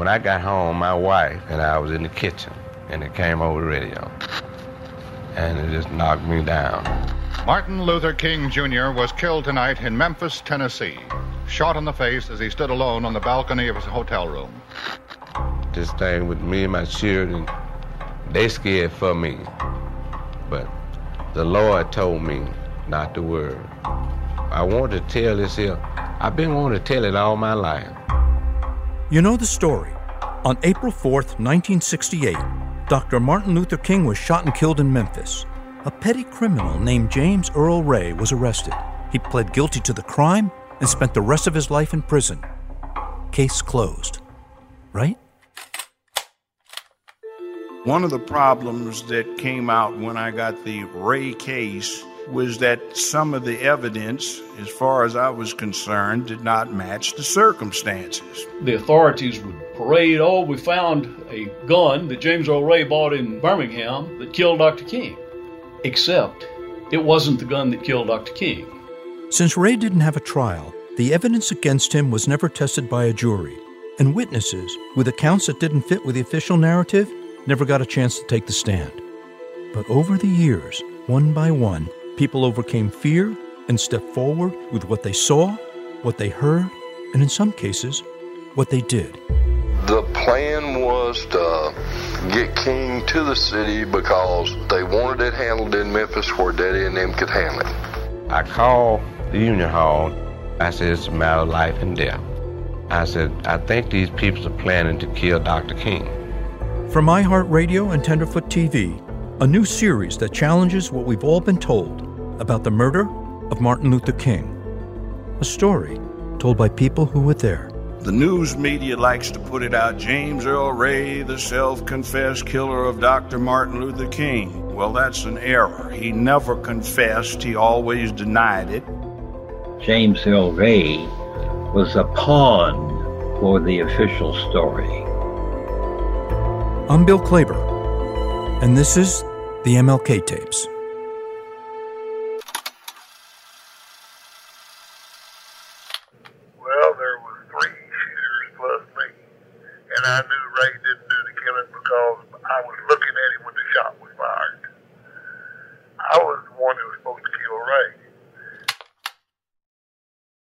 When I got home, my wife and I was in the kitchen, and it came over the radio. And it just knocked me down. Martin Luther King Jr. was killed tonight in Memphis, Tennessee, shot in the face as he stood alone on the balcony of his hotel room. This thing with me and my children, they scared for me. But the Lord told me not to worry. I want to tell this here. I've been wanting to tell it all my life. You know the story. On April 4th, 1968, Dr. Martin Luther King was shot and killed in Memphis. A petty criminal named James Earl Ray was arrested. He pled guilty to the crime and spent the rest of his life in prison. Case closed. Right? One of the problems that came out when I got the Ray case was that some of the evidence, as far as I was concerned, did not match the circumstances. The authorities would parade, oh, we found a gun that James Earl Ray bought in Birmingham that killed Dr. King. Except it wasn't the gun that killed Dr. King. Since Ray didn't have a trial, the evidence against him was never tested by a jury, and witnesses with accounts that didn't fit with the official narrative never got a chance to take the stand. But over the years, one by one, people overcame fear and stepped forward with what they saw, what they heard, and in some cases, what they did. The plan was to get King to the city because they wanted it handled in Memphis where Daddy and them could handle it. I called the Union Hall. I said, it's a matter of life and death. I said, I think these people are planning to kill Dr. King. From iHeartRadio and Tenderfoot TV, a new series that challenges what we've all been told about the murder of Martin Luther King. A story told by people who were there. The news media likes to put it out James Earl Ray, the self confessed killer of Dr. Martin Luther King. Well, that's an error. He never confessed, he always denied it. James Earl Ray was a pawn for the official story. I'm Bill Klaber, and this is the MLK Tapes. and I knew Ray didn't do the killing because I was looking at him when the shot was fired. I was the one who was